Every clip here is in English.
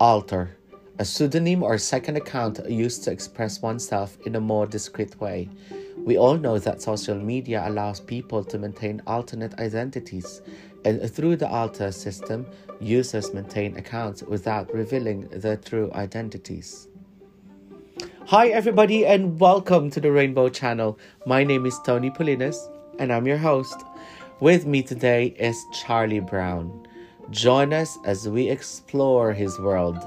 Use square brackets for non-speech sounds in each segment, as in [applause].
Alter, a pseudonym or second account used to express oneself in a more discreet way. We all know that social media allows people to maintain alternate identities, and through the alter system, users maintain accounts without revealing their true identities. Hi, everybody, and welcome to the Rainbow Channel. My name is Tony Polinas, and I'm your host. With me today is Charlie Brown. Join us as we explore his world,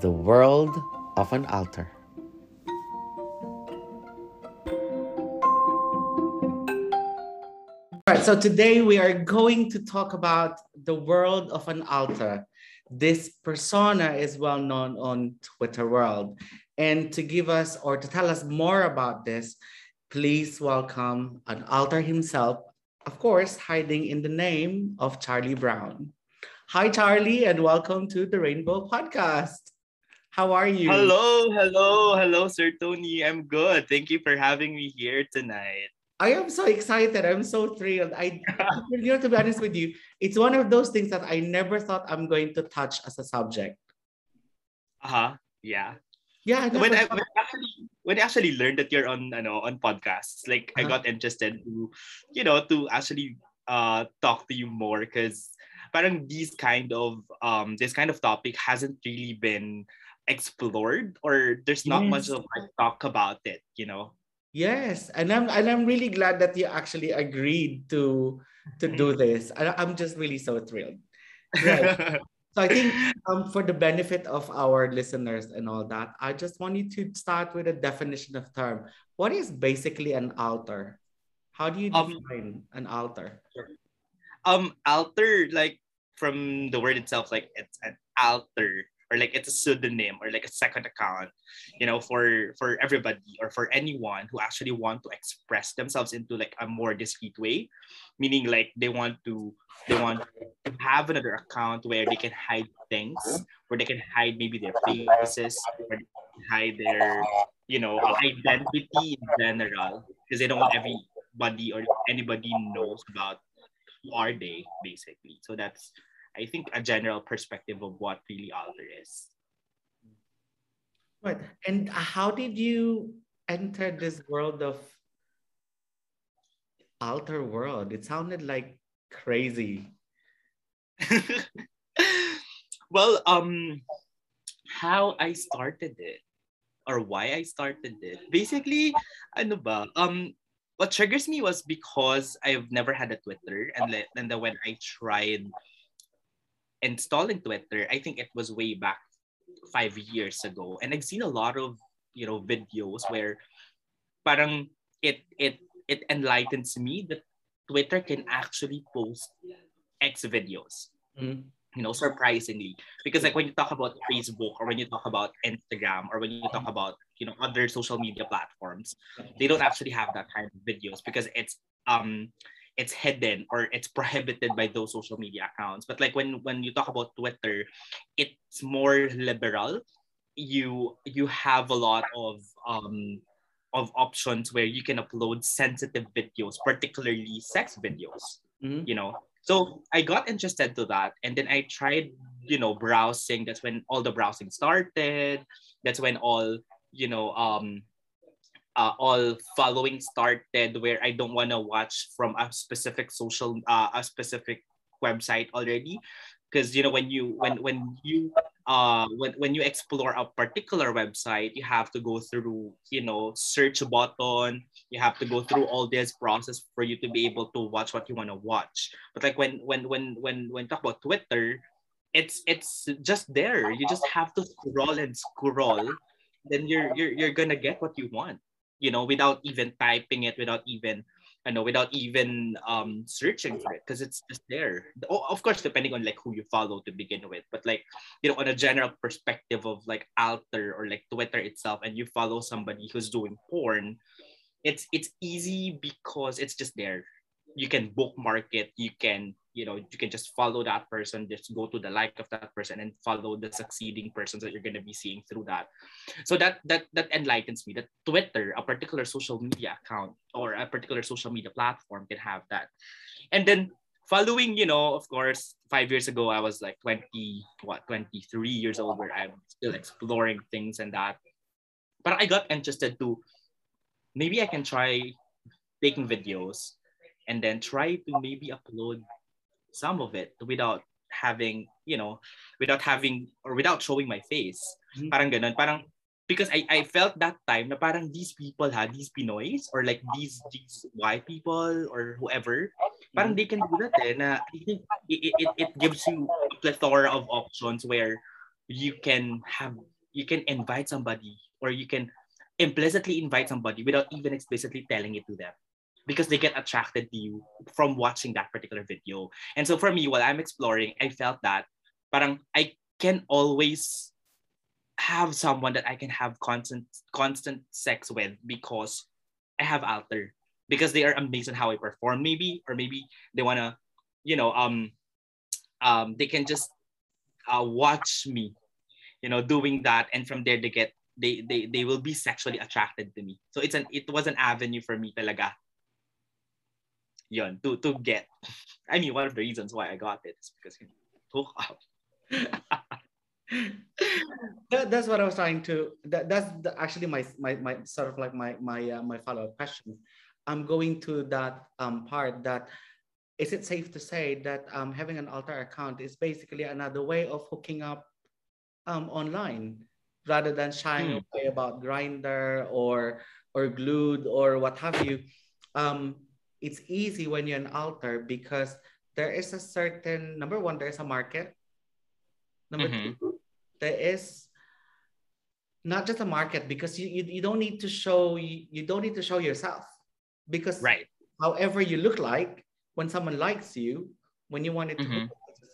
the world of an alter. All right, so today we are going to talk about the world of an alter. This persona is well known on Twitter world. And to give us or to tell us more about this, please welcome an alter himself, of course, hiding in the name of Charlie Brown. Hi, Charlie, and welcome to the Rainbow Podcast. How are you? Hello, hello, hello, Sir Tony. I'm good. Thank you for having me here tonight. I am so excited. I'm so thrilled. I, you know, to be honest with you, it's one of those things that I never thought I'm going to touch as a subject. Uh huh. Yeah. Yeah. When I, when I actually when I actually learned that you're on you know on podcasts, like uh-huh. I got interested to, you know, to actually uh talk to you more because parang these kind of um this kind of topic hasn't really been explored or there's not yes. much of like talk about it you know? Yes and i'm and i'm really glad that you actually agreed to to do mm-hmm. this. I, i'm just really so thrilled. Right. [laughs] So i think um, for the benefit of our listeners and all that i just want you to start with a definition of term. What is basically an alter how do you um, define um, an alter um alter like from the word itself like it's an alter or like it's a pseudonym or like a second account you know for for everybody or for anyone who actually want to express themselves into like a more discreet way. Meaning like they want to they want to have another account where they can hide things where they can hide maybe their faces or hide their you know identity in general. Because they don't want everybody or anybody knows about who are they basically. So that's i think a general perspective of what really alter is. Right and how did you enter this world of alter world? It sounded like crazy. [laughs] Well um how i started it or why i started it basically ano ba um what triggers me was because I've never had a Twitter, and then when I tried installing Twitter, I think it was way back five years ago, and I've seen a lot of you know videos where, parang it it it enlightens me that Twitter can actually post X videos. Mm-hmm you know surprisingly because like when you talk about facebook or when you talk about instagram or when you talk about you know other social media platforms they don't actually have that kind of videos because it's um it's hidden or it's prohibited by those social media accounts but like when when you talk about twitter it's more liberal you you have a lot of um of options where you can upload sensitive videos particularly sex videos mm-hmm. you know so I got interested to that. And then I tried, you know, browsing. That's when all the browsing started. That's when all, you know, um, uh, all following started where I don't want to watch from a specific social, uh, a specific website already. Because you know when you when when you uh when, when you explore a particular website you have to go through you know search button. You have to go through all this process for you to be able to watch what you want to watch. But like when when when when when talk about twitter it's it's just there. You just have to scroll and scroll. Then you're you're, you're gonna get what you want you know without even typing it without even I know without even um searching for it because it's just there. Oh, of course, depending on like who you follow to begin with, but like you know, on a general perspective of like Alter or like Twitter itself, and you follow somebody who's doing porn, it's it's easy because it's just there. You can bookmark it. You can you know you can just follow that person just go to the like of that person and follow the succeeding persons that you're going to be seeing through that so that that that enlightens me that twitter a particular social media account or a particular social media platform can have that and then following, you know, of course, five years ago, I was like 20, what, 23 years old, where I'm still exploring things and that. But I got interested to maybe I can try taking videos and then try to maybe upload some of it without having, you know, without having or without showing my face. Mm-hmm. Parang ganun. Parang because I, I felt that time na parang these people ha, these Pinoys or like these these white people or whoever, parang they can do that eh, na it, it, it gives you a plethora of options where you can have you can invite somebody or you can implicitly invite somebody without even explicitly telling it to them because they get attracted to you from watching that particular video. And so for me, while I'm exploring, I felt that parang I can always have someone that I can have constant constant sex with because I have alter because they are amazing how I perform. Maybe or maybe they wanna you know um um they can just uh, watch me you know doing that. And from there they get they they they will be sexually attracted to me. So it's an it was an avenue for me talaga yon to to get I mean one of the reasons why I got it is because you know, hook [laughs] up that, that's what I was trying to. That, that's the, actually my, my my sort of like my my uh, my follow up question. I'm going to that um, part that is it safe to say that um, having an alter account is basically another way of hooking up um, online rather than shying hmm. away about Grindr or or Blued or what have you. Um, it's easy when you're an alter because there is a certain number one, there's a market. Number mm-hmm. two, there is not just a market because you, you, you don't need to show you, you don't need to show yourself because right however you look like when someone likes you when you wanted to mm-hmm.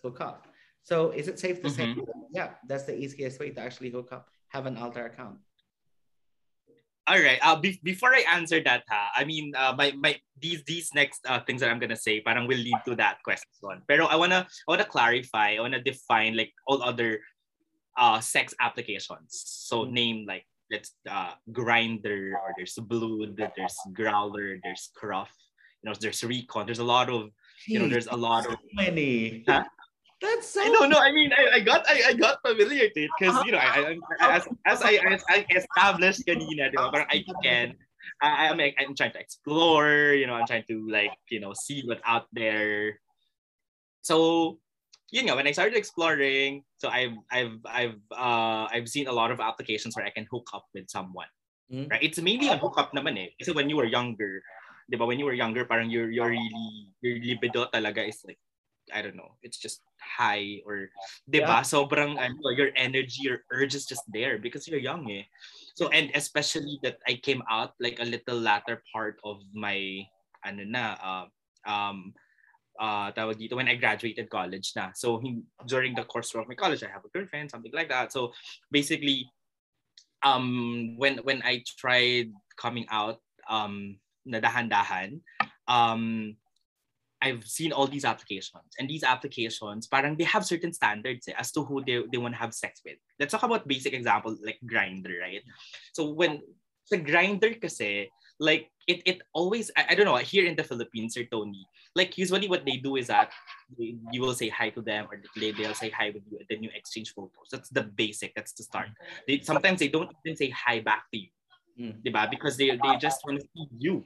hook up so is it safe to mm-hmm. say yeah that's the easiest way to actually hook up have an alter account all right uh, be- before i answer that ha, i mean uh, my, my these these next uh, things that i'm gonna say parang will lead to that question pero i wanna i wanna clarify i wanna define like all other uh, sex applications. So mm-hmm. name like let's uh, Grindr or there's Blued, there's Growlr, there's Scruff, you know, there's Recon. There's a lot of you know, there's a lot [laughs] so of many. Huh? That's so. I don't know. I mean, I, I got I, I got familiar to it because you know, I, I, as as I as I established kanina, di ba? Parang I can. I, I'm I'm trying to explore. You know, I'm trying to like you know see what's out there. So you know, when I started exploring, so I've I've I've uh I've seen a lot of applications where I can hook up with someone. Mm-hmm. Right? It's mainly a hookup naman eh. Kasi when you were younger, 'di ba? When you were younger, parang your your really your libido talaga is like I don't know, it's just high or? Yeah. Sobrang ano, your energy, your urge is just there because you're young eh. So and especially that I came out like a little latter part of my ano na uh, um uh, tawag dito, when I graduated college na. So during the course of my college, I have a girlfriend, something like that. So basically, um, when when I tried coming out, um, na dahan-dahan, um, I've seen all these applications, and these applications, parang they have certain standards eh, as to who they, they want to have sex with. Let's talk about basic example like Grindr, right? So when the Grindr kasi, like it it always I, I don't know here in the Philippines or Tony like usually what they do is that they, you will say hi to them or they, they'll say hi with you and then you exchange photos that's the basic that's the start they sometimes they don't even say hi back to you mm. diba? because they they just want to see you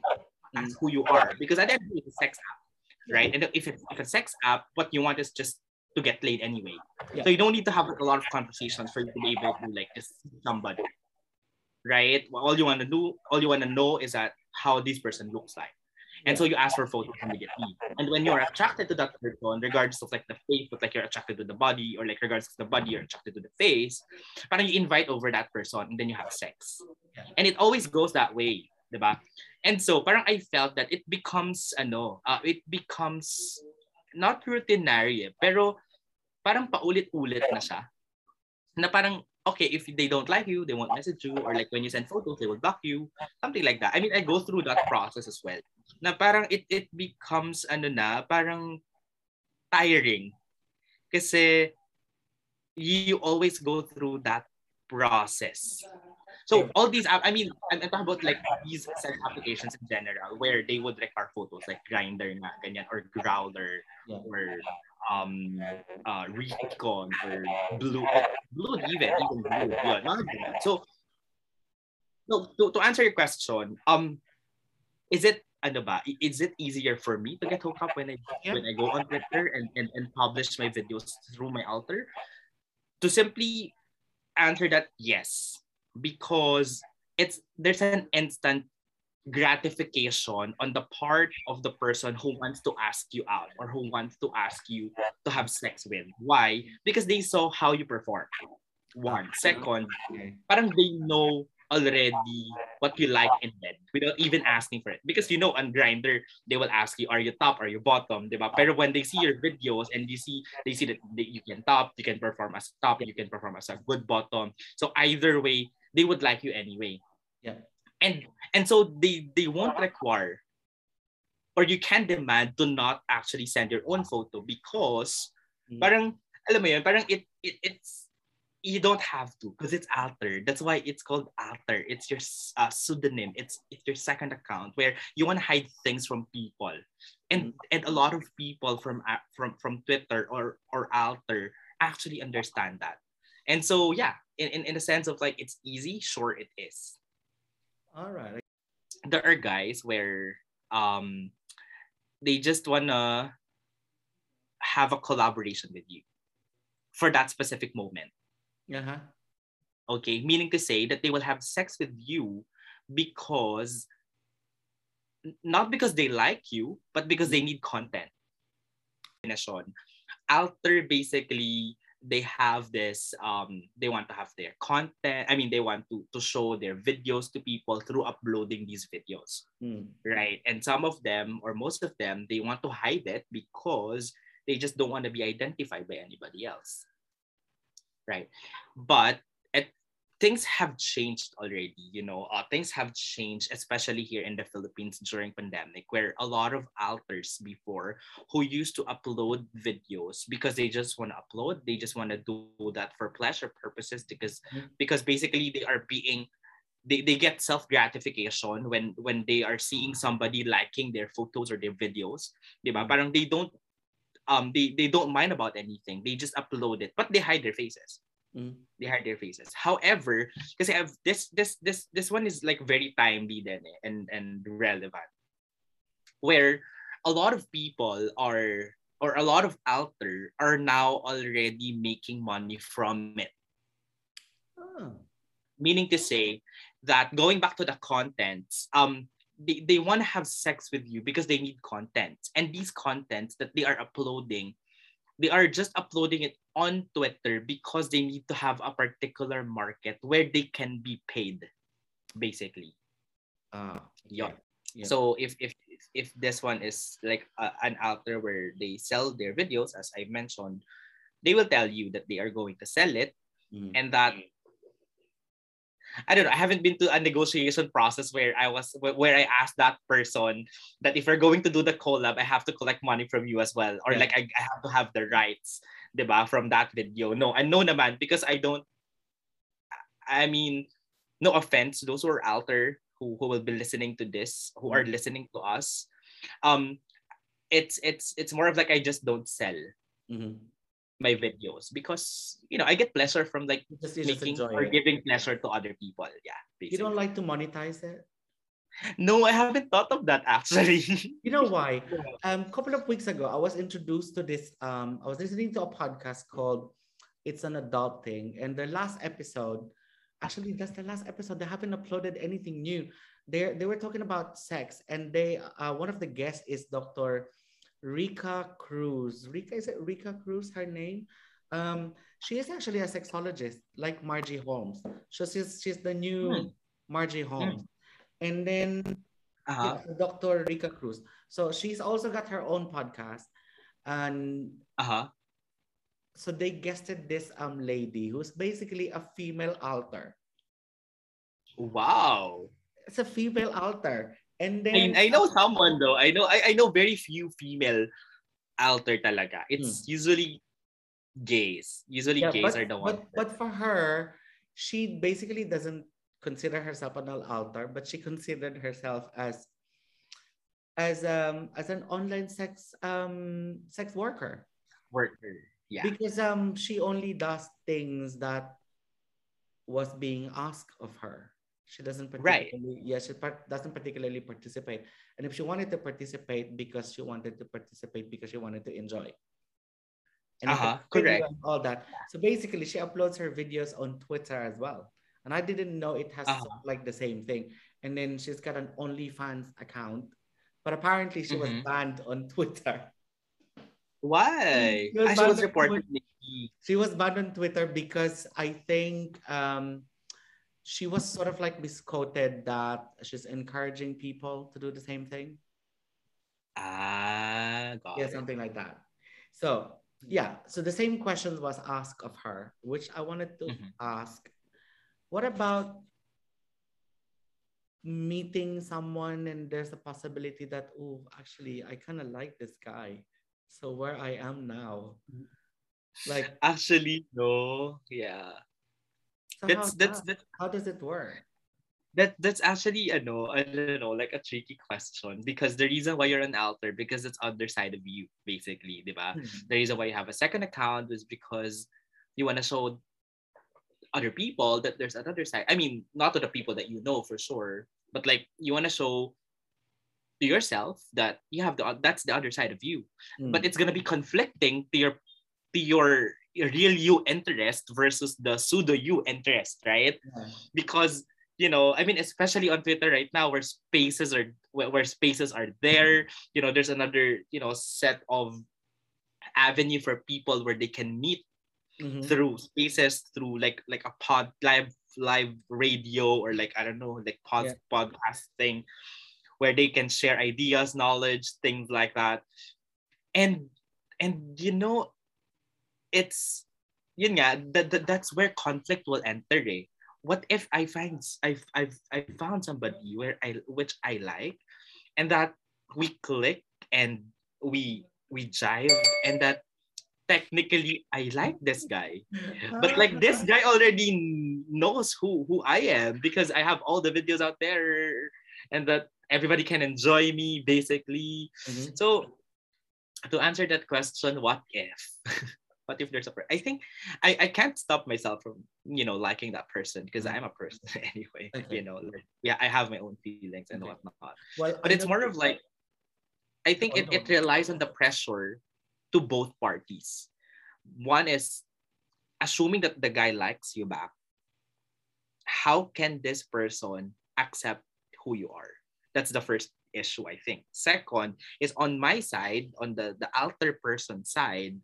as who you are because at the end it's a sex app right and if it's, if a sex app what you want is just to get laid anyway yeah. so you don't need to have a lot of conversations for you to be able to like just see somebody right? All you want to do, all you want to know is that how this person looks like. And so you ask for photos immediately. And when you're attracted to that person, regardless of like the face, but like you're attracted to the body, or like regardless of the body, you're attracted to the face, parang you invite over that person and then you have sex. And it always goes that way, diba? And so parang I felt that it becomes ano, uh, it becomes not routinary, pero parang paulit-ulit na siya. Na parang okay, if they don't like you, they won't message you, or like when you send photos, they will block you, something like that. I mean, I go through that process as well. Na parang it, it becomes, ano na, parang tiring. Kasi you always go through that process. So all these, app- I mean, I'm, I'm talking about like these sex applications in general, where they would require photos like Grindr nga, ganyan, or Growlr, Yeah. or um, uh, Recon, or Blue, Blue even, even Blue, yun, mga ganyan. So, no, to, to answer your question, um, is it ano ba? Is it easier for me to get hooked up when I Yeah. when I go on Twitter and, and, and publish my videos through my alter? To simply answer that, yes, because it's there's an instant gratification on the part of the person who wants to ask you out or who wants to ask you to have sex with. Why? Because they saw how you perform. One. Second, parang they know already what you like in bed without even asking for it. Because you know on Grindr, they will ask you, are you top, are you bottom, diba? Pero when they see your videos and you see, they see that you can top, you can perform as top, you can perform as a good bottom. So either way, they would like you anyway. Yeah. And and so they they won't require or you can demand to not actually send your own photo because Mm. parang alam mo yun, parang it, it it's you don't have to because it's alter. That's why it's called alter. It's your uh, pseudonym. It's it's your second account where you want to hide things from people, and and a lot of people from a- from from Twitter or or alter actually understand that, and so yeah, in in, in the sense of like it's easy, sure it is. All right. There are guys where um they just wanna have a collaboration with you for that specific moment. Uh-huh. okay meaning to say that they will have sex with you because not because they like you but because they need content Definition. alter basically they have this um they want to have their content i mean they want to to show their videos to people through uploading these videos Mm. right and some of them or most of them they want to hide it because they just don't want to be identified by anybody else right but things have changed already you know uh, things have changed especially here in the philippines during pandemic where a lot of alters before who used to upload videos because they just want to upload they just want to do that for pleasure purposes because Mhm. because basically they are being they, they get self gratification when when they are seeing somebody liking their photos or their videos diba? parang they don't um they, they don't mind about anything they just upload it but they hide their faces Mm. they hide their faces however because I have this this this this one is like very timely then eh, and and relevant where a lot of people are or a lot of alter are now already making money from it Oh. meaning to say that going back to the contents um they, they want to have sex with you because they need content and these contents that they are uploading they are just uploading it on twitter because they need to have a particular market where they can be paid basically Ah. yeah Yeah. so if if if this one is like a, an alter where they sell their videos as i mentioned they will tell you that they are going to sell it Mm. and that I don't know. I haven't been to a negotiation process where I was where I asked that person that if we're going to do the collab, I have to collect money from you as well, or Yeah. like I, I have to have the rights, diba, from that video. No, I know naman because I don't. I mean, no offense, those who are alter who who will be listening to this, who are listening to us, um, it's it's it's more of like I just don't sell Mhm. my videos because you know I get pleasure from like Just, making or it. giving pleasure to other people. Yeah, You don't like to monetize it? No, I haven't thought of that actually. [laughs] You know why? Um, a couple of weeks ago, I was introduced to this. Um, I was listening to a podcast called "It's an Adult Thing," and the last episode, actually, that's the last episode. They haven't uploaded anything new. They they were talking about sex, and they uh, one of the guests is Dr. Rica Cruz. Rica is it Rica Cruz? Her name. Um, she is actually a sexologist, like Margie Holmes. So she's she's the new Hmm. Margie Holmes, and then uh-huh. Dr. Rica Cruz. So she's also got her own podcast. And Uh-huh. so they guested this um lady who's basically a female alter. Wow. It's a female alter. And I, then I know someone though. I know I, I know very few female alter talaga. It's usually gays. Usually Yeah, gays but, are the ones. but but for her, she basically doesn't consider herself an alter, but she considered herself as as um as an online sex um sex worker. Worker. Yeah. Because um she only does things that was being asked of her. She doesn't particularly Right. yeah, she part, doesn't particularly participate. And if she wanted to participate because she wanted to participate because she wanted to enjoy. And Uh-huh, correct. and all that. So basically she uploads her videos on Twitter as well. And I didn't know it has Uh-huh. like the same thing. And then she's got an OnlyFans account. But apparently she was Mhm. banned on [laughs] Twitter. Why? She was Ah, she was banned on reported. She was banned on Twitter because I think um, she was sort of like misquoted that she's encouraging people to do the same thing. Ah, got Yeah, it. something like that. So yeah, so the same question was asked of her, which I wanted to Mhm. ask. What about meeting someone and there's a possibility that oh actually I kind of like this guy. So where I am now. Like [laughs] Actually, no. Yeah. so That's that's that? how does it work? that that's actually ano, I don't know, like a tricky question because the reason why you're an alter because it's other side of you, basically, ba? Hmm. The reason why you have a second account is because you want to show other people that there's another side. I mean, not to the people that you know for sure, but like you want to show to yourself that you have the that's the other side of you. Hmm. But it's gonna be conflicting to your to your real you interest versus the pseudo you interest, right? Yeah. because you know i mean especially on twitter right now where spaces are where spaces are there you know there's another you know set of avenue for people where they can meet Mhm. through spaces through like like a pod live live radio or like i don't know like pod, Yeah. podcast thing where they can share ideas knowledge things like that and and you know it's yun nga, that, that, that's where conflict will enter eh. what if i find I've I've i found somebody where i which i like and that we click and we we jive and that technically i like this guy but like this guy already knows who who I am because I have all the videos out there and that everybody can enjoy me basically. Mhm. So to answer that question, what if? [laughs] what if there's a I think I, I can't stop myself from you know liking that person because I'm a person [laughs] anyway. Okay. You know, like, yeah, I have my own feelings and Okay. whatnot. Well, But it's I'm more of like I think Oh, it, it relies on the pressure to both parties. One is assuming that the guy likes you back. How can this person accept who you are? That's the first issue, I think. Second is on my side, on the, the alter person side,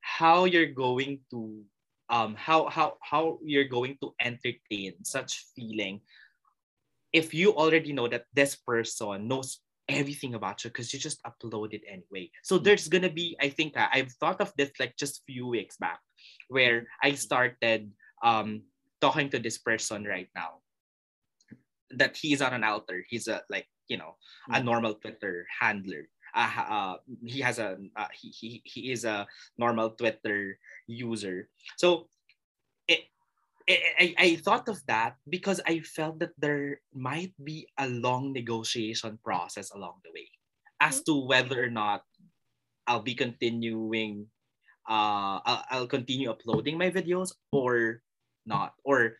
how you're going to um how how how you're going to entertain such feeling if you already know that this person knows everything about you because you just upload it anyway. So there's gonna be, I think uh, I've thought of this like just few weeks back, where I started um talking to this person right now. That he's on an alter. He's a like you know a Mm. normal Twitter handler. Uh, uh, he has a uh, he, he he is a normal Twitter user. So I, I I thought of that because I felt that there might be a long negotiation process along the way as to whether or not I'll be continuing uh I'll, I'll continue uploading my videos or not. Or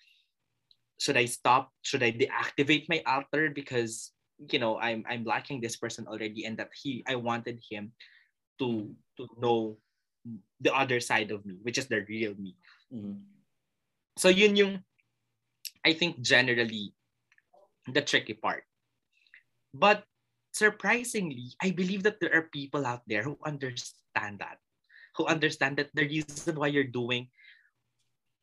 should I stop? Should I deactivate my alter because you know I'm I'm liking this person already and that he I wanted him to to know the other side of me which is the real me. Mhm. So yun yung I think generally the tricky part. But surprisingly, I believe that there are people out there who understand that. Who understand that the reason why you're doing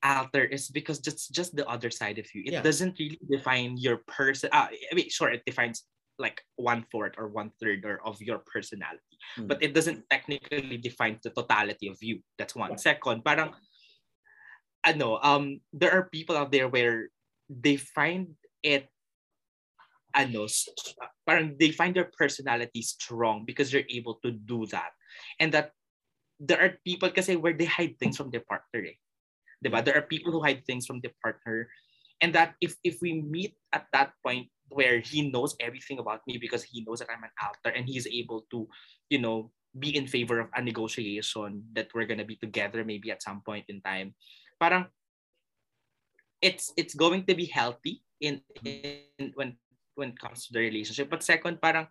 alter is because just just the other side of you. It Yeah. doesn't really define your person. Uh, I mean, sure, it defines like one fourth or one third or of your personality, Mm. but it doesn't technically define the totality of you. That's one. Second, parang ano, um, there are people out there where they find it ano, parang they find their personality strong because they're able to do that. And that there are people kasi where they hide things from their partner eh. Diba? There are people who hide things from their partner and that if if we meet at that point where he knows everything about me because he knows that I'm an alter and he's able to, you know, be in favor of a negotiation that we're gonna be together maybe at some point in time. Parang it's it's going to be healthy in, in when when it comes to the relationship. But second, parang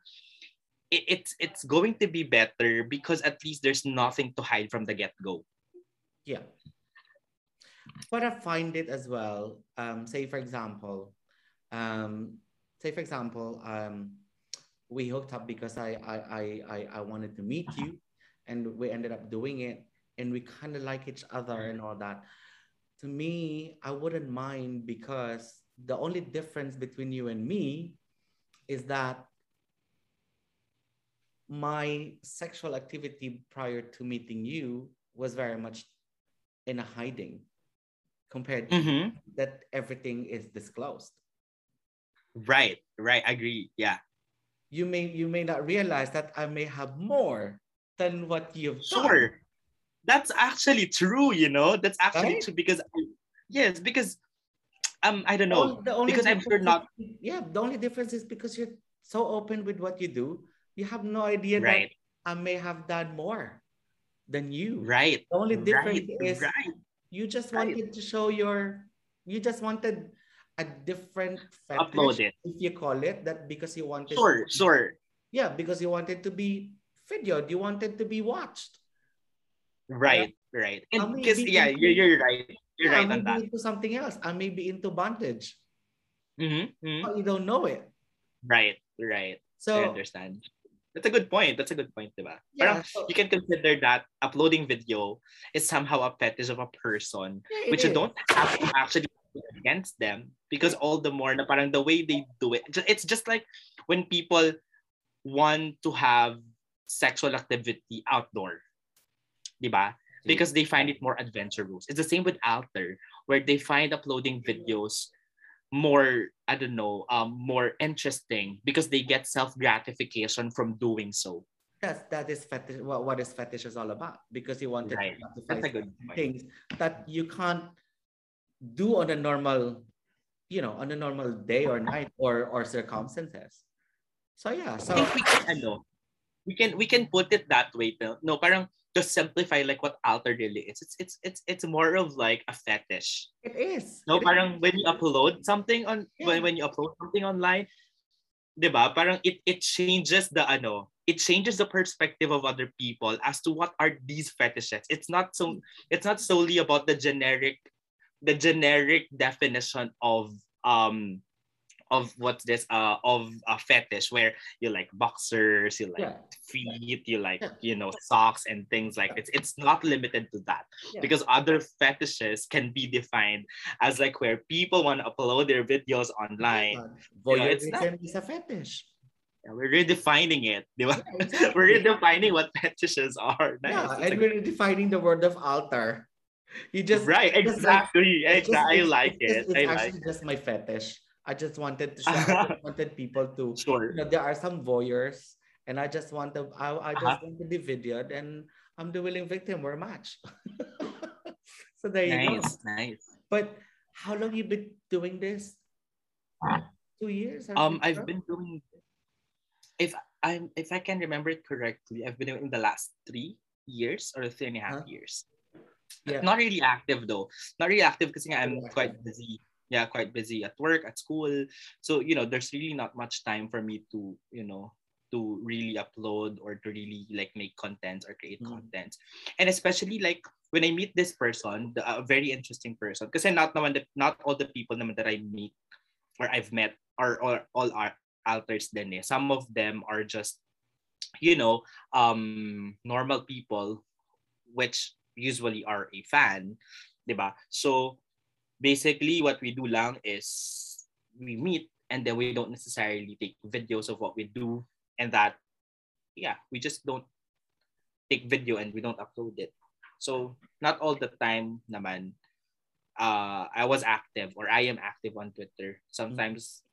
it, it's it's going to be better because at least there's nothing to hide from the get-go. Yeah. But I find it as well. Um, say for example, um, say for example, um, we hooked up because I, I I I wanted to meet you, and we ended up doing it, and we kind of like each other and all that. To me, I wouldn't mind because the only difference between you and me is that my sexual activity prior to meeting you was very much in a hiding compared to Mm-hmm. that everything is disclosed Right, right, I agree. Yeah. you may you may not realize that i may have more than what you've done. That's actually true, you know? That's actually Right? true because yes, because um I don't know. The only because I'm sure difference not is- yeah the only difference is because you're so open with what you do you have no idea right, that i may have done more than you right. the only difference right, is right. you just wanted to show your you just wanted a different fetish, Upload it. if you call it that because you wanted Sure, sure. yeah because you wanted to be videoed you wanted to be watched Right, right. And because yeah, into- you're, you're right. You're yeah, right I on may that. be into something else i may be into bondage Mm-hmm, but you don't know it Right, right. So I understand. That's a good point. That's a good point, diba? yeah, Parang so- you can consider that uploading video is somehow a fetish of a person, yeah, which you don't have to actually against them because all the more na parang the way they do it, it's just like when people want to have sexual activity outdoor, diba? Because they find it more adventurous. It's the same with Alter, where they find uploading videos more I don't know, um, more interesting because they get self gratification from doing so. That's that is fetish. What, what is fetish is all about because you Right. to That's a gratify good point. things that you can't do on a normal, you know, on a normal day or night or or circumstances. So yeah, I so think we can ano, we can we can put it that way. No parang to simplify like what alter really is. It's it's it's it's more of like a fetish. it is. No, is. parang when you upload something on Yeah. when, when you upload something online, 'di ba? Parang it it changes the ano, it changes the perspective of other people as to what are these fetishes. It's not so it's not solely about the generic the generic definition of um of what's this uh of a fetish where you like boxers, you like Yeah. feet, you like Yeah. you know socks and things like it's it's not limited to that Yeah. because other fetishes can be defined as like where people want to upload their videos online. Voyeurism it's not, is a fetish. Yeah, We're redefining it. Yeah, [laughs] exactly. We're redefining what fetishes are. Nice. Yeah, It's and a we're redefining the word of alter. You just right, just like- exactly. just- exactly. I like it. just- It's I like actually just my fetish. I just wanted to [laughs] show. I just wanted people to Sure. you know, there are some voyeurs, and I just want to, I, I just Uh-huh. want to be videoed, and I'm the willing victim. We're a match. [laughs] so there you go. Nice, nice. But how long you been doing this? Two years? Um, I've been doing. If I'm, if I can remember it correctly, I've been doing in the last three years or three and a half Huh? years. Yeah. Not really active though. Not really active because I'm quite busy. Yeah, quite busy at work, at school. So you know, there's really not much time for me to you know to really upload or to really like make content or create Mm. content. And especially like when I meet this person, the, a very interesting person, because not naman the, not all the people naman that I meet or I've met are all, all are alters then eh. Some of them are just you know um normal people which usually are a fan, 'di ba? So basically what we do lang is we meet and then we don't necessarily take videos of what we do and that yeah, we just don't take video and we don't upload it. So not all the time naman uh I was active or I am active on Twitter. Sometimes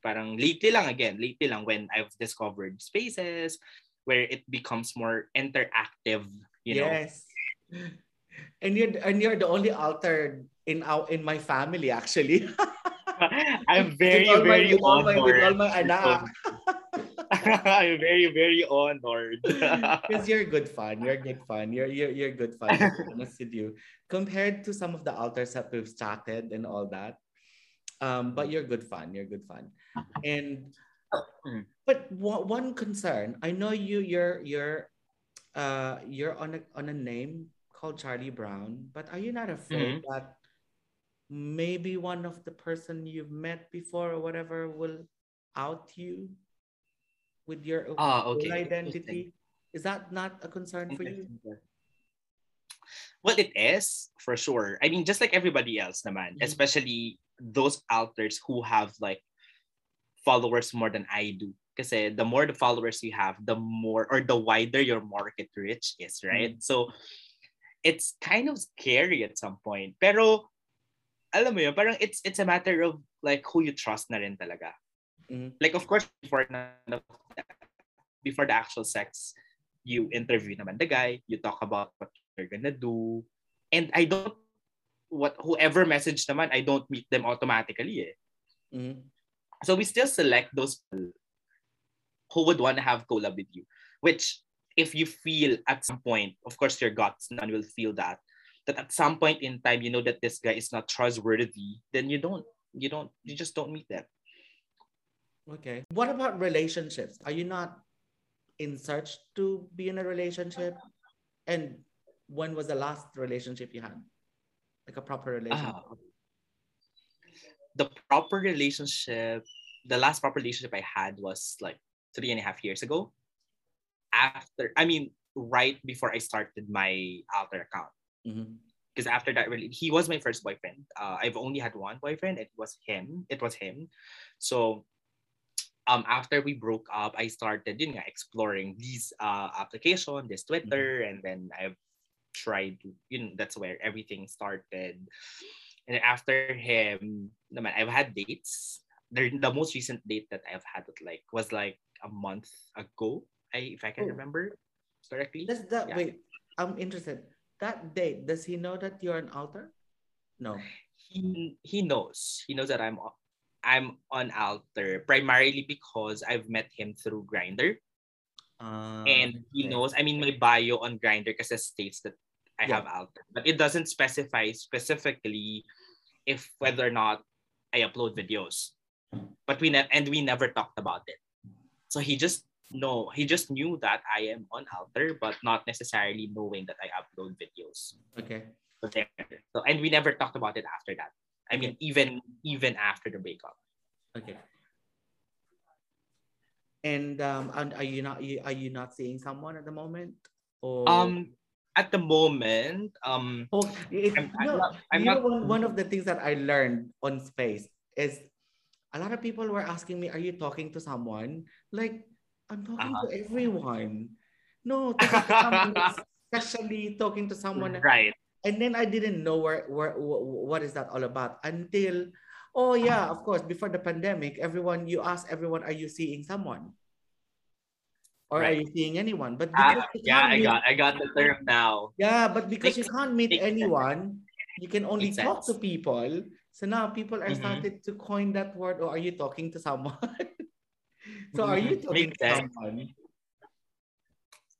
parang lately lang again, lately lang when I've discovered spaces where it becomes more interactive, you know. And you're and you're the only alter in our in my family actually. [laughs] I'm very, with all my, very with all my, honored. with all my anak. [laughs] I'm very, very honored. [laughs] Because you're good fun. You're good fun. You're you're you're good fun. honest with you. Compared to some of the alters that we've chatted and all that. Um, but you're good fun. You're good fun. And but one, one concern, I know you you're you're uh you're on a on a name called Charlie Brown, but are you not afraid that maybe one of the person you've met before or whatever will out you with your Ah, okay. identity? Is that not a concern for you? Well, it is for sure. I mean, just like everybody else, naman, Mhm. especially those alters who have like followers more than I do. Because the more the followers you have, the more or the wider your market reach is, right? So it's kind of scary at some point. Pero alam mo yun, parang it's it's a matter of like who you trust na rin talaga. Mhm. Like of course before before the actual sex, you interview naman the guy, you talk about what you're gonna do. And I don't what whoever message naman, I don't meet them automatically eh. Mhm. So we still select those who would want to have collab with you. Which if you feel at some point, of course your guts none will feel that, that at some point in time you know that this guy is not trustworthy, then you don't you don't you just don't meet them. Okay. What about relationships? Are you not in search to be in a relationship? And when was the last relationship you had? Like a proper relationship? Ah. the proper relationship, the last proper relationship I had was like three and a half years ago. After, I mean, right before I started my alter account. Because after that, really, he was my first boyfriend. Uh, I've only had one boyfriend. It was him. It was him. So, um, after we broke up, I started, you know, exploring these uh application, this Twitter, and then I've tried to, you know, that's where everything started. And after him, no naman, I've had dates. The, the most recent date that I've had it like was like a month ago. I if I can Oh. remember correctly. Does that Yeah. wait? I'm interested. That date, does he know that you're an alter? No. He he knows. He knows that I'm I'm on Alter primarily because I've met him through Grindr, Uh, and he okay. knows. I mean, my bio on Grindr kasi states that I Yeah. have Alter, but it doesn't specify specifically if whether or not I upload videos. But we ne- and we never talked about it. So he just know he just knew that I am on Alter, but not necessarily knowing that I upload videos. Okay. So there. So and we never talked about it after that. I mean, even even after the breakup. Okay. And um, and are you not are you not seeing someone at the moment? Or Um, at the moment, um, Oh, it, I'm- I'm no, not- I'm you know, one, one of the things that I learned on space is a lot of people were asking me, Are you talking to someone? Like, I'm talking Uh-huh. to everyone. No, [laughs] talking to someone, especially talking to someone. right. And then I didn't know where, where what is that all about until, oh, yeah, of course, before the pandemic, everyone, you ask everyone, Are you seeing someone? Or are you seeing anyone? But you yeah, I meet- got I got the term now. yeah, but because you can't meet sense. anyone, you can only Makes talk to people. So now people are Mhm. started to coin that word, or are you talking to someone? [laughs] so are you [laughs] talking to someone?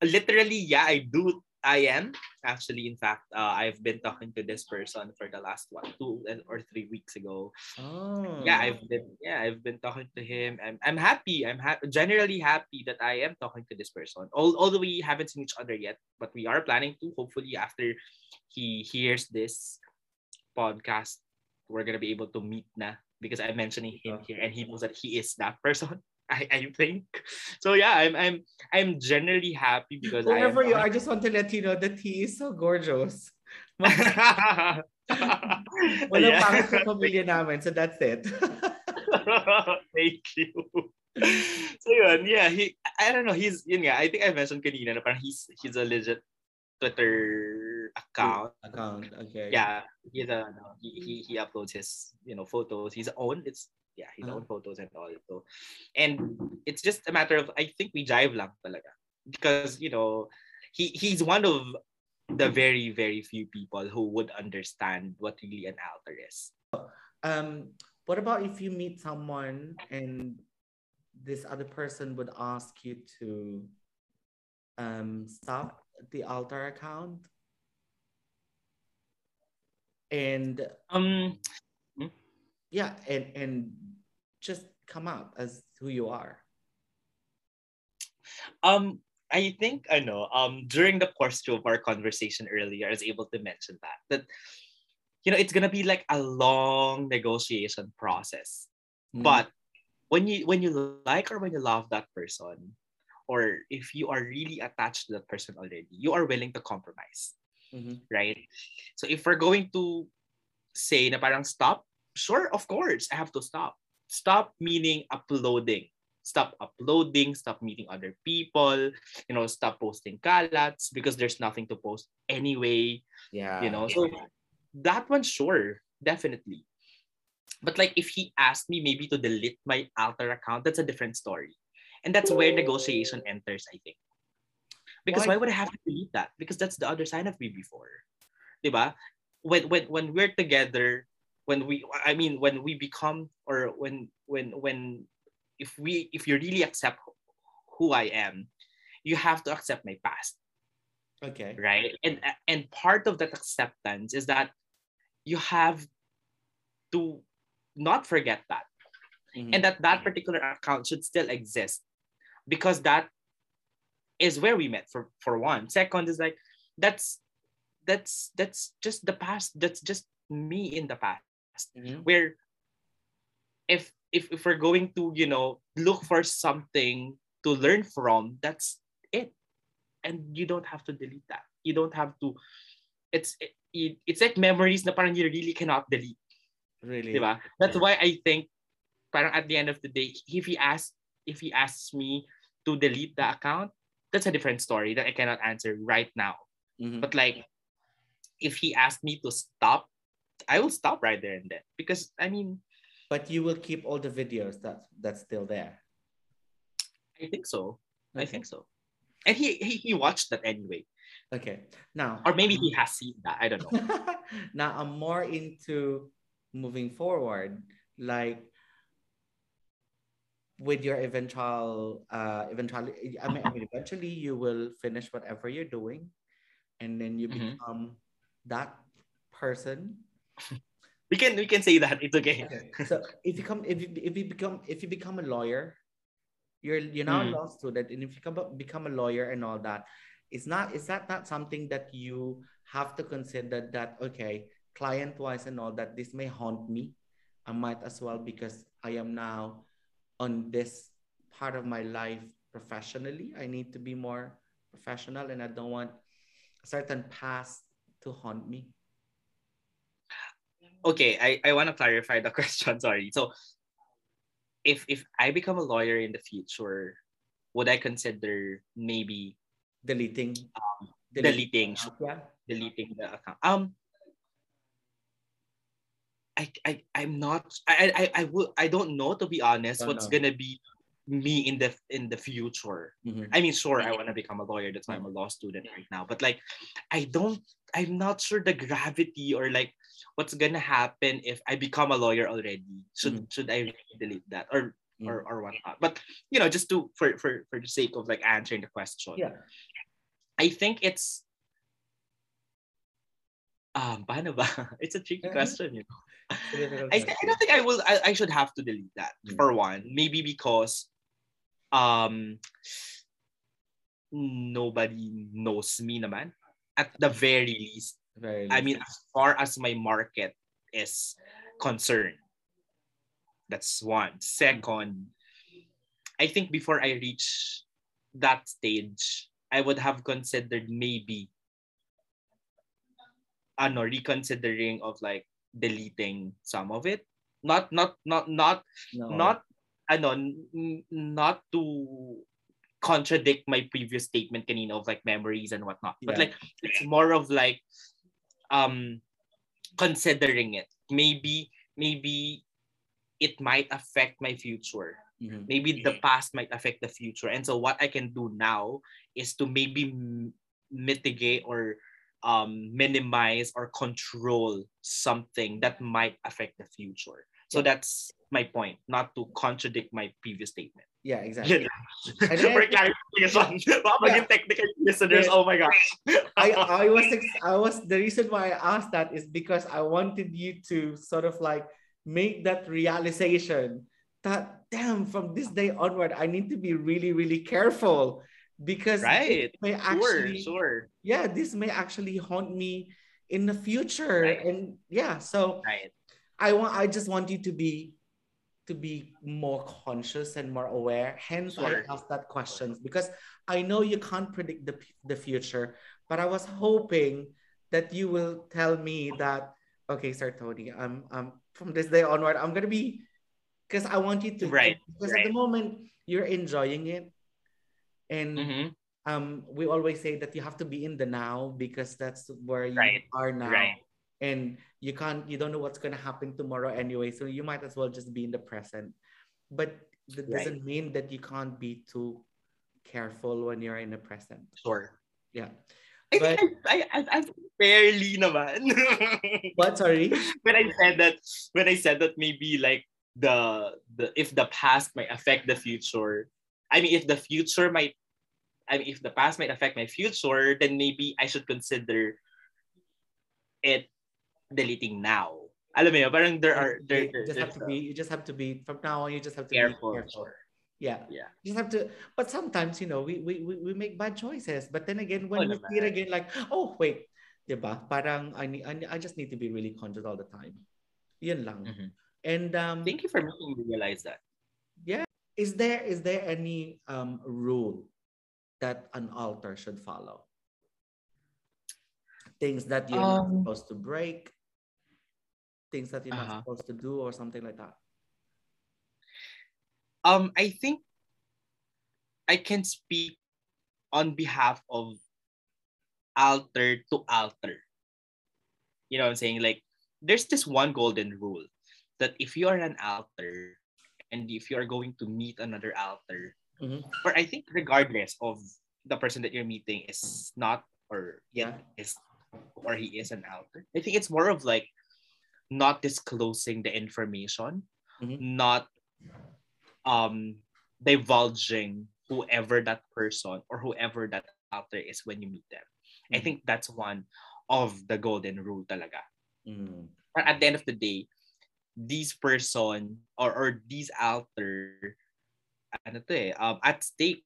Literally, yeah, I do. I am actually. In fact, uh, I've been talking to this person for the last one, two and- or three weeks ago. Oh. Yeah, I've been. Yeah, I've been talking to him. I'm. I'm happy. I'm ha- generally happy that I am talking to this person. Al- although we haven't seen each other yet, but we are planning to. Hopefully, after he hears this podcast, we're gonna be able to meet na because I'm mentioning him here, and he knows that he is that person. I, I think [laughs] so. Yeah, I'm I'm I'm generally happy because Whoever I you are, I just want to let you know that he is so gorgeous. [laughs] Walang Yeah. pangit sa [laughs] pamilya namin, so that's it. Thank you. So yun, yeah, he I don't know, he's yun nga, I think I mentioned kanina na parang he's he's a legit Twitter account. Account, okay. Yeah, he's a no, he, he he uploads his, you know, photos, his own. It's yeah, his Uh-huh. own photos and all. So and it's just a matter of I think we jive lang talaga. Because, you know, he he's one of the very, very few people who would understand what really an alter is. Um, what about if you meet someone and this other person would ask you to um, stop the alter account and Um, yeah and and just come out as who you are um, I think I know. Um, during the course of our conversation earlier, I was able to mention that that you know it's gonna be like a long negotiation process. Mm. But when you when you like or when you love that person, or if you are really attached to that person already, you are willing to compromise, Mhm. right? So if we're going to say na parang stop, sure, of course, I have to stop. Stop meaning uploading. Stop uploading, stop meeting other people, you know, stop posting kalats because there's nothing to post anyway yeah. you know? So that one sure definitely. But like if he asked me maybe to delete my alter account that's a different story. And that's where negotiation enters i think. Because Why? why, would i have to delete that? Because that's the other side of me before. Diba when when when we're together when we i mean when we become or when when when if we if you really accept who i am you have to accept my past. Okay. Right? And and part of that acceptance is that you have to not forget that. Mhm. and that that particular account should still exist because that is where we met for for one. Second is like that's that's that's just the past. That's just me in the past Mhm. where if if if we're going to you know look for something to learn from that's it. And you don't have to delete that. You don't have to it's it, it's like memories na parang you really cannot delete. Really? Diba? That's why i think parang at the end of the day if he asks if he asks me to delete the account that's a different story that i cannot answer right now. Mhm. but like if he asked me to stop i will stop right there and then because i mean but you will keep all the videos that that's still there I think so. I think so. And he, he he watched that anyway. okay now Or maybe he has seen that. I don't know. [laughs] now I'm more into moving forward, like with your eventual uh eventually I mean, I mean eventually you will finish whatever you're doing and then you Mhm. become that person. [laughs] We can we can say that. It's okay. Okay. So if you come if you if you become if you become a lawyer, you're you're now Mm. a law student, and if you come become a lawyer and all that, it's not is that not something that you have to consider that okay, client wise and all that, this may haunt me. I might as well because I am now on this part of my life professionally. I need to be more professional and I don't want a certain past to haunt me. Okay, I, I want to clarify the [laughs] question. Sorry. So if if I become a lawyer in the future, would I consider maybe Deleting. um, deleting Yeah. deleting the account? Um I, I I'm not I I I would I don't know to be honest Don't what's know. gonna be me in the in the future. Mhm. I mean, sure, I want to become a lawyer. That's why I'm a law student right now. But like, I don't, I'm not sure the gravity or like what's gonna happen if I become a lawyer already. Should Mhm. should I really delete that or Mm. or or whatnot? But you know, just to for for for the sake of like answering the question, Yeah. I think it's um, paano ba? [laughs] It's a tricky Mhm. question, you know. It's a difficult I, I don't think I will. I, I should have to delete that Mm. for one. Maybe because um nobody knows me naman. At the very least, Very I mean, as far as my market is concerned, that's one. Second, I think before I reach that stage, I would have considered maybe ano, reconsidering of like deleting some of it. Not not not not no. not ano not to contradict my previous statement kanina of like memories and whatnot but Yeah. like it's more of like um considering it. Maybe maybe it might affect my future. Mhm. maybe the past might affect the future. And so what i can do now is to maybe m- mitigate or um, minimize or control something that might affect the future. So that's my point, not to contradict my previous statement. Yeah, exactly. Yun lang. And then- For clarification. Baka maging technical listeners, Yeah. oh my gosh. I, I was I was the reason why I asked that is because I wanted you to sort of like make that realization that damn from this day onward I need to be really really careful because Right. may Sure, actually sure. yeah this may actually haunt me in the future Right. and yeah so Right. I want I just want you to be to be more conscious and more aware. Hence, why I asked that questions because I know you can't predict the the future, but I was hoping that you will tell me that okay, Sir Tony, I'm um from this day onward, I'm gonna be because I want you to Right, because at the moment you're enjoying it, and Mhm. um we always say that you have to be in the now because that's where you Right, are now right. And you can't you don't know what's going to happen tomorrow anyway so you might as well just be in the present but that Right. doesn't mean that you can't be too careful when you're in the present Sure. yeah I But- think I, I, I, I've barely naman. [laughs] what sorry when I said that, when I said that maybe like the the if the past might affect the future, I mean if the future might, I mean if the past might affect my future, then maybe I should consider it deleting now. Alam mo yun, parang there are there, you just have to be you just have to be from now on you just have to careful. be careful yeah Yeah. you just have to but sometimes you know we we we, we make bad choices but then again when Oo we see it again like oh wait diba parang I, need, I, need- I just need to be really conscious all the time yun lang Mhm. and um Thank you for making me realize that. Yeah. Is there is there any um rule that an alter should follow things that you're not Um, supposed to break things that you're not Uh-huh. supposed to do or something like that Um, I think I can speak on behalf of alter to alter. You know what I'm saying? Like, there's this one golden rule that if you are an alter and if you are going to meet another alter, Mhm. or I think regardless of the person that you're meeting is not or yeah is or he is an alter, I think it's more of like not disclosing the information, Mhm. not um divulging whoever that person or whoever that alter is when you meet them. I Mhm. think that's one of the golden rule talaga. Mm. But at the end of the day, these person or, or these alter ano to eh, um, at stake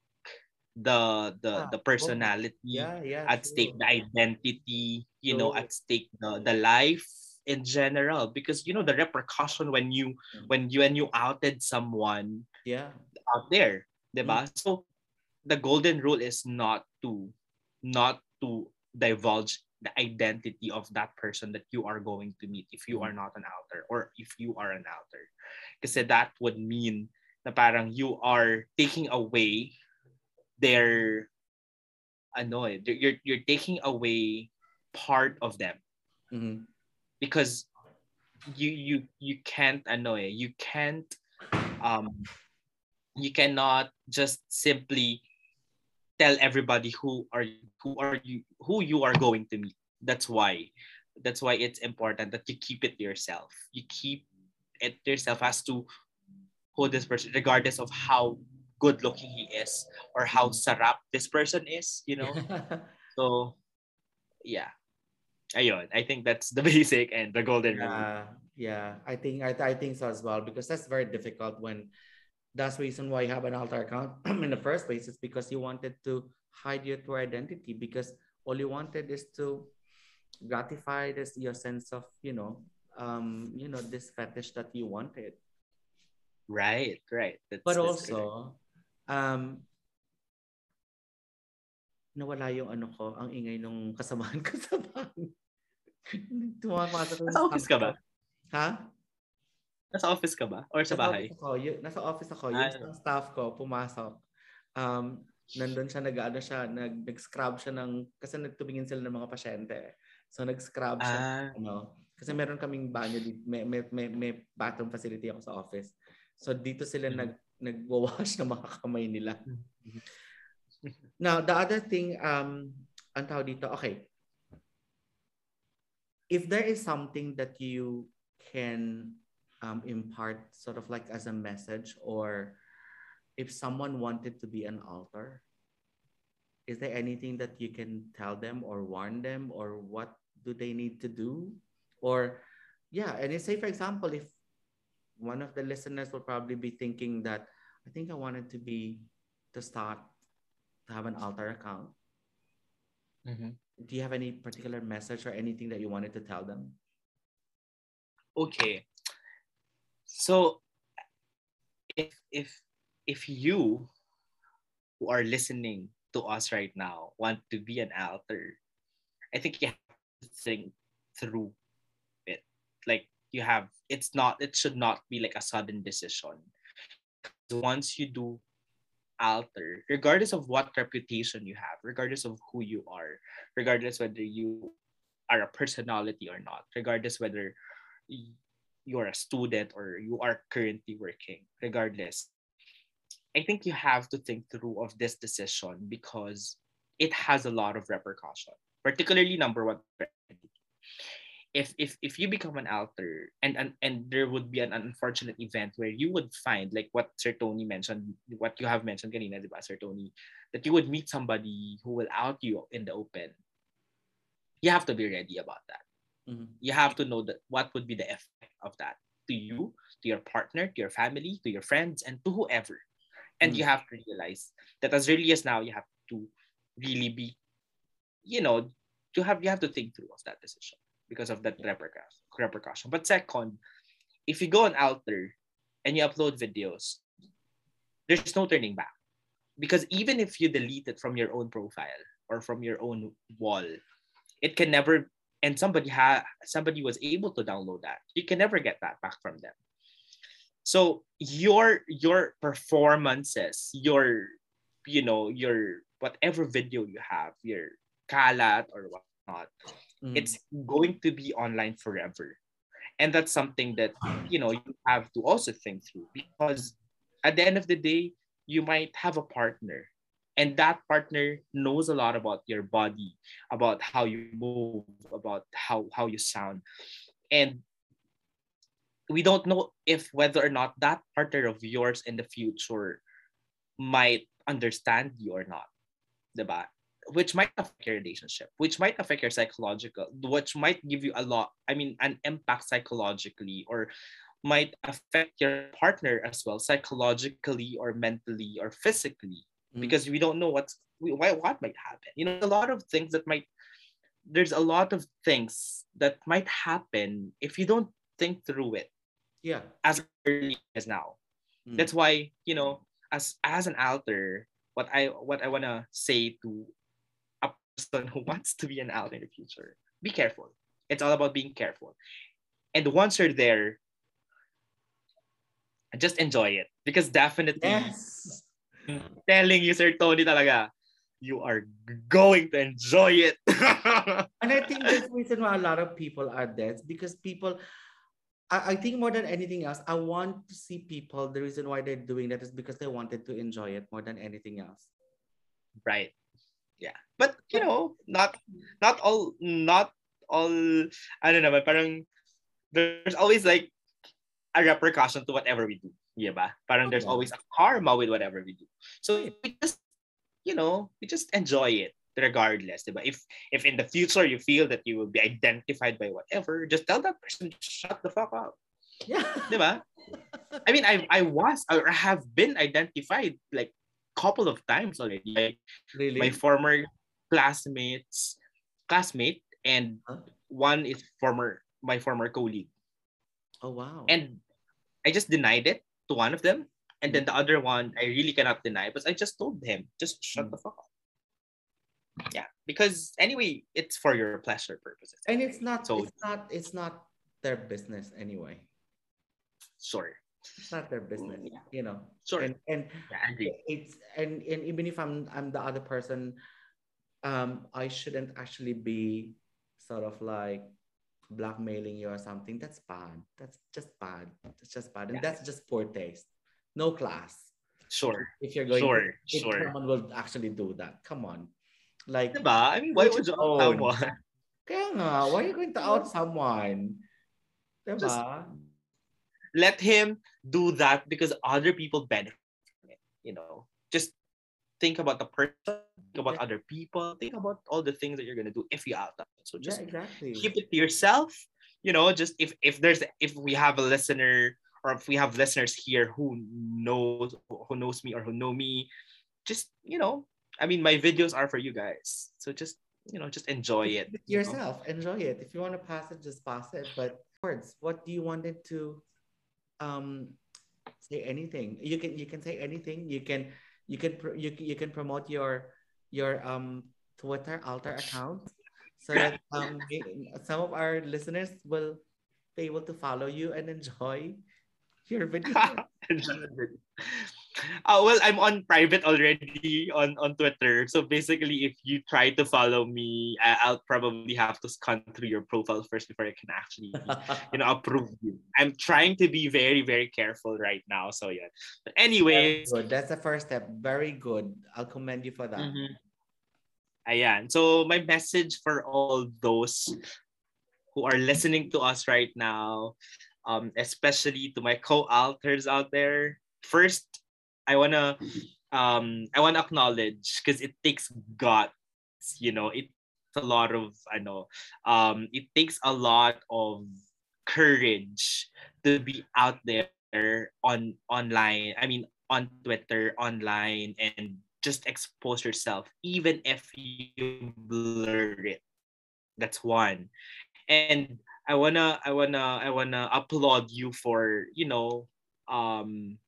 the the Ah, the personality yeah yeah at true. stake the identity you know at stake the, the life in general because you know the repercussion when you Mm. when you when you outed someone yeah out there diba? Mm. so the golden rule is not to not to divulge the identity of that person that you are going to meet if you Mm. are not an outer or if you are an outer kasi that would mean na parang you are taking away their ano eh, you're you're taking away part of them Mhm. Because you you you can't annoy you can't um you cannot just simply tell everybody who are who are you who you are going to meet. That's why that's why it's important that you keep it to yourself. You keep it to yourself as to who this person regardless of how good looking he is or how sarap this person is you know? [laughs] So yeah ayun i think that's the [laughs] basic and the golden rule. Yeah yeah. I think I, I think so as well because that's very difficult when that's the reason why you have an alter account [clears throat] in the first place is because you wanted to hide your true identity because all you wanted is to gratify this your sense of you know um you know this fetish that you wanted. Right right. That's, but that's correct. also um nawala yung ano ko ang ingay nung [laughs] kasamahan ko sa Nasa office ka ba? Ha? Nasa office ka ba? Or sa Nasa bahay? office ako. Yung, nasa office ako. Yung Ah, staff ko, pumasok. Um, nandun siya, nag-ano siya, nag, nag-scrub siya ng, kasi nagtumingin sila ng mga pasyente. So, nag-scrub siya. Ah, Ano, kasi meron kaming banyo, dito, may, may, may, may bathroom facility ako sa office. So, dito sila Mhm. nag, nag-wash [laughs] ng mga kamay nila. Mhm. Now, the other thing, um, ang tawag dito, okay. If there is something that you can um, impart sort of like as a message or if someone wanted to be an alter is there anything that you can tell them or warn them or what do they need to do or yeah and say for example if one of the listeners will probably be thinking that i think i wanted to be to start to have an alter account Mhm. Do you have any particular message or anything that you wanted to tell them Okay. So if if if you who are listening to us right now want to be an alter, I think you have to think through it. Like you have it's not it should not be like a sudden decision. Once you do alter, regardless of what reputation you have, regardless of who you are, regardless whether you are a personality or not, regardless whether you're a student or you are currently working, regardless, I think you have to think through of this decision because it has a lot of repercussion. Particularly number one, if if if you become an alter and and, and there would be an unfortunate event where you would find like what Sir Tony mentioned, what you have mentioned kanina, di ba, Sir Tony, that you would meet somebody who will out you in the open. You have to be ready about that Mhm. you have to know that what would be the effect of that to you, to your partner, to your family, to your friends, and to whoever. And you have to realize that as early as now, you have to really be, you know, to have you have to think through of that decision because of that repercussion. But second, if you go on Alter and you upload videos, there's no turning back. Because even if you delete it from your own profile or from your own wall, it can never and somebody had somebody was able to download that you can never get that back from them so your your performances your you know your whatever video you have your kalat or whatnot Mhm. it's going to be online forever and that's something that you know you have to also think through because at the end of the day you might have a partner and that partner knows a lot about your body about how you move about how how you sound and we don't know if whether or not that partner of yours in the future might understand you or not the diba? Which might affect your relationship which might affect your psychological which might give you a lot i mean an impact psychologically or might affect your partner as well psychologically or mentally or physically Mhm. because we don't know what's we- why what might happen you know a lot of things that might there's a lot of things that might happen if you don't think through it yeah as early as now Mm. that's why you know as as an alter what i what i want to say to person who wants to be an alter in the future be careful. It's all about being careful. And once you're there just enjoy it. Because definitely yes. telling you sir tony talaga you are going to enjoy it. [laughs] And I think that's the reason why a lot of people are dead because people, I, I think more than anything else, I want to see people. The reason why they're doing that is because they wanted to enjoy it more than anything else. right. Yeah but you know not not all not all i don't know but parang there's always like a repercussion to whatever we do yeah ba? parang there's always a karma with whatever we do so we just you know we just enjoy it regardless diba? if if in the future you feel that you will be identified by whatever just tell that person shut the fuck up Yeah. diba? i mean i i was or I have been identified like couple of times already by really? my former classmates classmate and Huh? one is former my former colleague oh wow. and i just denied it to one of them and then the other one i really cannot deny but i just told him just shut Mm. the fuck up yeah because anyway it's for your pleasure purposes and it's not. so it's not. It's not their business anyway. sure It's not their business. Yeah. You know. sure And and yeah, it's and, and even if I'm I'm the other person, um, I shouldn't actually be sort of like blackmailing you or something. That's bad. That's just bad. That's just bad, and Yeah. that's just poor taste. No class. sure If you're going, sure to, if sure someone will actually do that, come on. Like, diba? i mean why would you out someone kaya nga, why are you going to out someone? Diba? Just- let him do that because other people benefit from it. You know, just think about the person, think about Yeah. other people, think about all the things that you're gonna do if you out. So Yeah, just exactly. keep it to yourself. You know, just if if there's if we have a listener or if we have listeners here who knows who knows me or who know me, just you know, I mean, my videos are for you guys. So just you know, just enjoy it. It you know? yourself. Enjoy it. If you want to pass it, just pass it. But words, what do you wanted to um say anything? You can you can say anything. You can you can you, you can promote your your um Twitter alter account [laughs] so that um some of our listeners will be able to follow you and enjoy your video. [laughs] Uh, [laughs] well, I'm on private already on, on Twitter. So basically, if you try to follow me, I'll probably have to scan through your profile first before I can actually, you know, [laughs] approve you. I'm trying to be very, very careful right now. So yeah. But Very anyways, good. That's the first step. Very good. I'll commend you for that. Mhm. Ayan. So my message for all those who are listening to us right now, um, especially to my co-alters out there. First, I wanna um I wanna acknowledge because it takes guts, you know, it's a lot of I know, um, it takes a lot of courage to be out there on online. I mean on Twitter, online, and just expose yourself, even if you blur it. That's one. And I wanna, I wanna, I wanna applaud you for you know, um,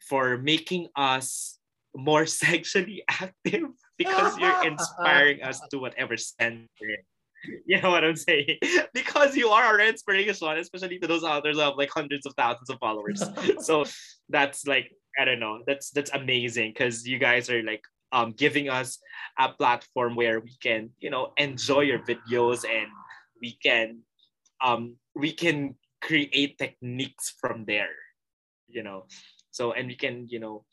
for making us more [laughs] sexually active [laughs] because you're [laughs] inspiring us to whatever center. You know what I'm saying? Because you are our inspiration, especially to those authors who have like hundreds of thousands of followers. so that's like I don't know. That's that's amazing because you guys are like um giving us a platform where we can you know enjoy your videos and we can um we can create techniques from there. You know, so and we can you know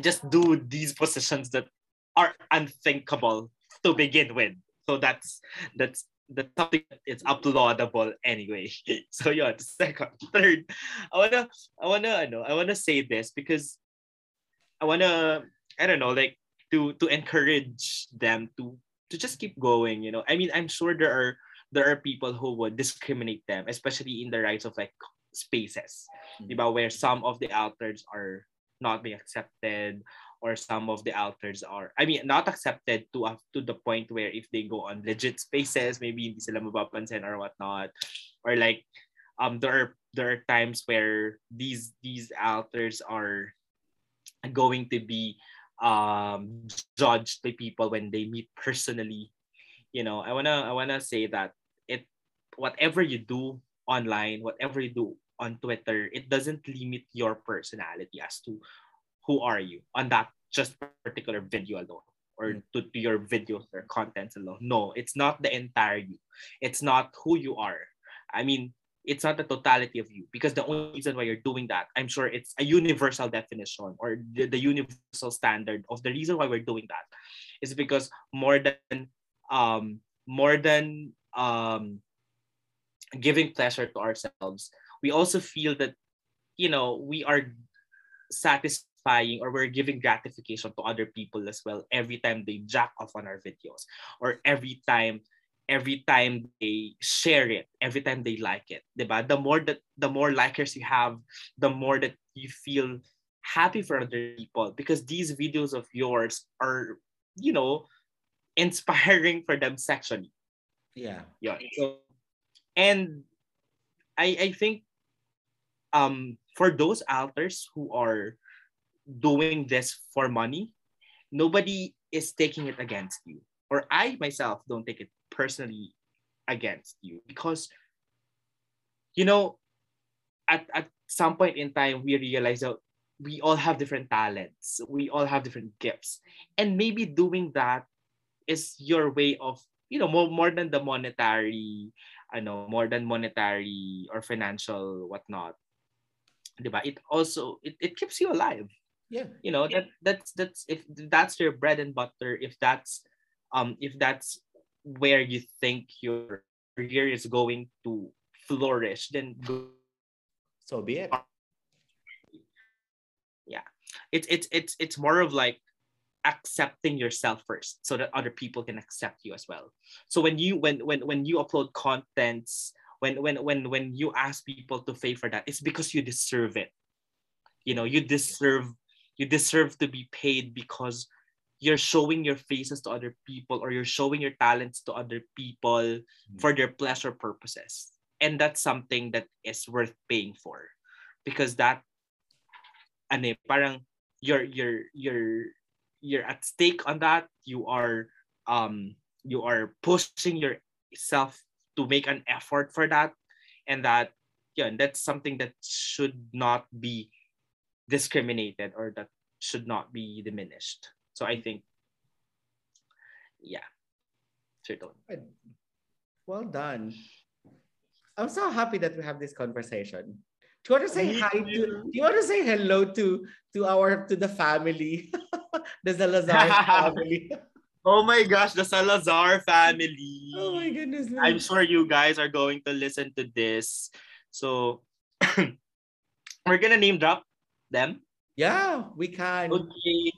just do these positions that are unthinkable to begin with. So that's that's something that is uploadable anyway. [laughs] So yeah, the second, third, I wanna I wanna I know I wanna say this because I wanna I don't know like to to encourage them to to just keep going. You know, I mean I'm sure there are there are people who would discriminate them, especially in the rights of like spaces, Mm. diba, where some of the authors are not being accepted or some of the authors are I mean not accepted to uh, to the point where if they go on legit spaces maybe hindi sila mapapansin or whatnot or like um there are there are times where these these authors are going to be um judged by people when they meet personally you know i want to i want to say that it whatever you do online whatever you do on twitter it doesn't limit your personality as to who are you on that just particular video alone or Mm. to, to your videos or contents alone. No it's not the entire you. It's not who you are. I mean it's not the totality of you because the only reason why you're doing that i'm sure it's a universal definition or the, the universal standard of the reason why we're doing that is because more than um more than um giving pleasure to ourselves we also feel that you know we are satisfying or we're giving gratification to other people as well every time they jack off on our videos or every time every time they share it every time they like it diba? the more that the more likers you have the more that you feel happy for other people because these videos of yours are you know [laughs] inspiring for them sexually Yeah. yeah so and i i think um for those authors who are doing this for money nobody is taking it against you. Or i myself don't take it personally against you. Because you know at, at some point in time we realize that we all have different talents. We all have different gifts. And maybe doing that is your way of you know more, more than the monetary I know more than monetary or financial whatnot diba? it also it, it keeps you alive Yeah. you know that that's that's if that's your bread and butter if that's um if that's where you think your career is going to flourish then go So be it. Yeah. It's it's it's it's more of like accepting yourself first so that other people can accept you as well. So when you when when when you upload contents when when when when you ask people to pay for that it's because you deserve it. You know you deserve you deserve to be paid because you're showing your faces to other people or you're showing your talents to other people for their pleasure purposes. And that's something that is worth paying for because that ano eh, parang you're you're you're you're at stake on that you are um you are pushing yourself to make an effort for that and that yeah and that's something that should not be discriminated or that should not be diminished so i think yeah certainly Well done. I'm so happy that we have this conversation. Do you want to say Me hi to do you want to say hello to to our to the family? [laughs] [laughs] the Salazar family. [laughs] oh my gosh the salazar family oh my goodness. I'm sure you guys are going to listen to this. So [clears throat] we're gonna name drop them. Yeah, we can. Okay.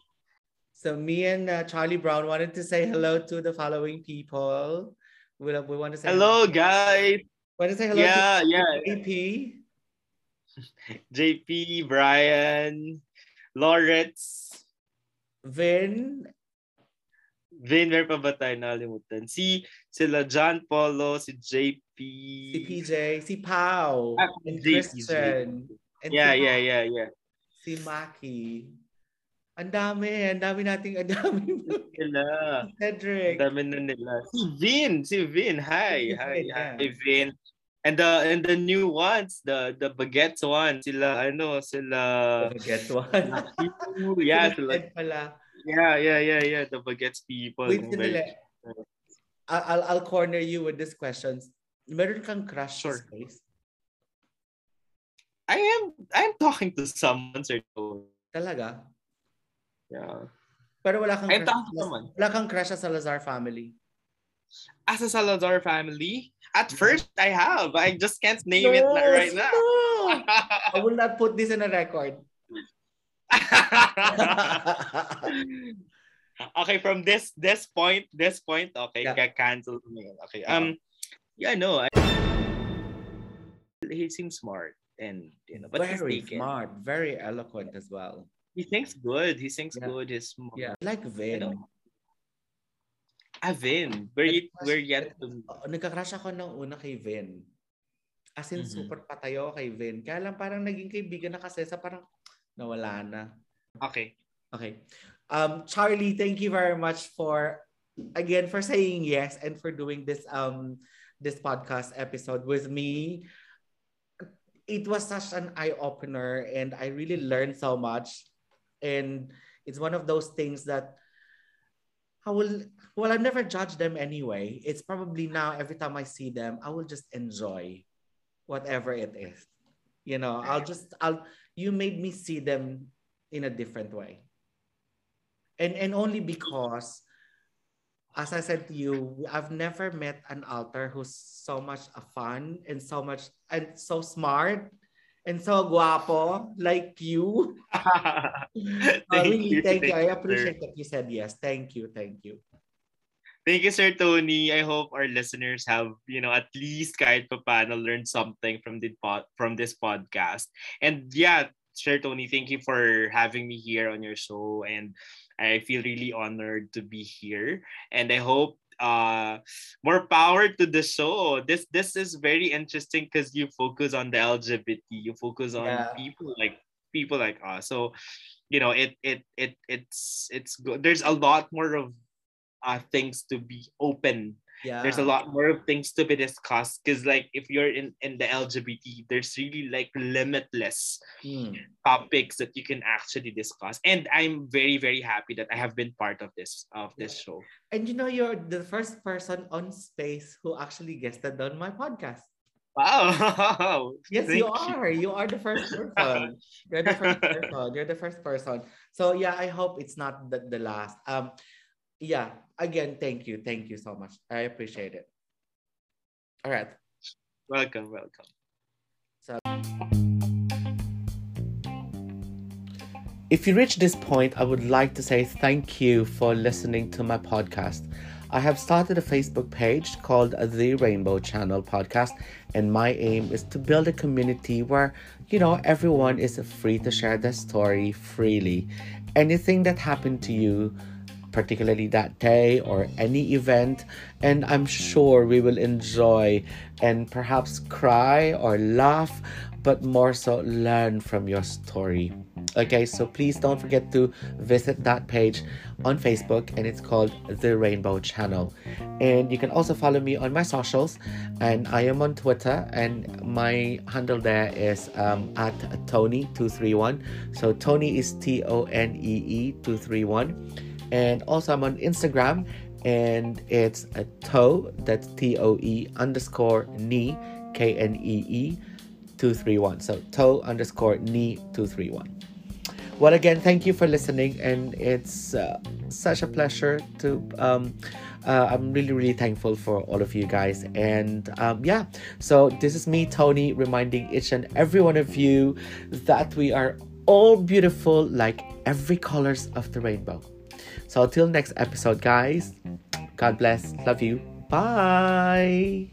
So me and uh, Charlie Brown wanted to say hello to the following people. We, we want to say Hello guys. Want to say hello Yeah, yeah. to AP, JP, Brian, Lawrence, Vin, Vin, meron pa ba tayo nalimutan? Si, sila John Polo, si JP. si PJ, si Pau, Ah, and JP, Christian, and Yeah, si, yeah, yeah, yeah. si Maki. Ang dami, ang dami nating, ang dami. Sila. Cedric. Dami na nila. Si Vin, si Vin. Hi, Si hi, Vin, hi, yeah. Vin. And the and the new ones, the the baguettes ones, sila ano, sila Forget one. [laughs] [laughs] yeah, Sila pala. yeah, yeah, yeah, yeah, the baguettes people. Wait, sandali. I'll, I'll corner you with these questions. Meron kang crush Sure. space? I am I'm talking to someone, sir. Talaga? Yeah. Pero wala kang I'm crush, wala kang crush sa Salazar family? Ah, As a Salazar family, at first I have. I just can't name it na- right now. no. [laughs] I will not put this in a record. [laughs] okay, from this this point, this point, okay, Yeah. yeah. cancel me. Okay. Um yeah, no. I, he seems smart and you know, but very he's smart, very eloquent as well. He thinks good. He thinks Yeah. good. He's smart. Yeah, like Vin. know. Avin, we're yet, we're yet to nagka-crush ako nung una kay Vin. As in, Mhm. super patayo kay Vin. Kaya lang parang naging kaibigan na kasi sa parang nawala na. Okay. Okay. Um, Charlie, thank you very much for again for saying yes and for doing this um this podcast episode with me. It was such an eye opener, and I really learned so much. And it's one of those things that I will well, I've never judge them anyway. It's probably now every time I see them, I will just enjoy whatever it is. You know, I'll just I'll you made me see them in a different way. And and only because as I said to you, I've never met an alter who's so much a fun and so much and so smart and so guapo like you. [laughs] Uh, really, thank you. I appreciate that you said yes. Thank you. Thank you. Thank you, Sir Tony. I hope our listeners have, you know, at least kahit pa paano learned something from the pod, from this podcast. And yeah, Sir Tony, thank you for having me here on your show. And I feel really honored to be here. And I hope uh more power to the show. This this is very interesting because you focus on the LGBT, you focus on Yeah. people like people like us. So you know it it it it's it's good. There's a lot more of uh, things to be open. Yeah. There's a lot more things to be discussed because like if you're in in the LGBT, there's really like limitless Hmm. topics that you can actually discuss. And I'm very very happy that I have been part of this of this show. And you know, you're the first person on space who actually guested on my podcast. Wow. [laughs] Yes, Thank you are. You are the first person. You're the first [laughs] person. You're the first person. So yeah, I hope it's not the, the last. Um, yeah. Again, thank you, thank you so much. I appreciate it. All right. Welcome, welcome. So. If you reach this point, I would like to say thank you for listening to my podcast. I have started a Facebook page called The Rainbow Channel Podcast, and my aim is to build a community where, you know, everyone is free to share their story freely. Anything that happened to you, particularly that day or any event, and I'm sure we will enjoy and perhaps cry or laugh, but more so learn from your story. Okay, so please don't forget to visit that page on Facebook and it's called The Rainbow Channel. And you can also follow me on my socials, and I am on Twitter, and my handle there is um, at Tony231. So Tony is T O N E E 231. And also, I'm on Instagram, and it's a toe, that's T O E underscore knee, K N E E 231. So toe underscore knee 231. Well, again, thank you for listening, and it's uh, such a pleasure to. Um, uh, I'm really, really thankful for all of you guys. And um, yeah, so this is me, Tony, reminding each and every one of you that we are all beautiful like every colors of the rainbow. So until next episode, guys, God bless. Love you. Bye.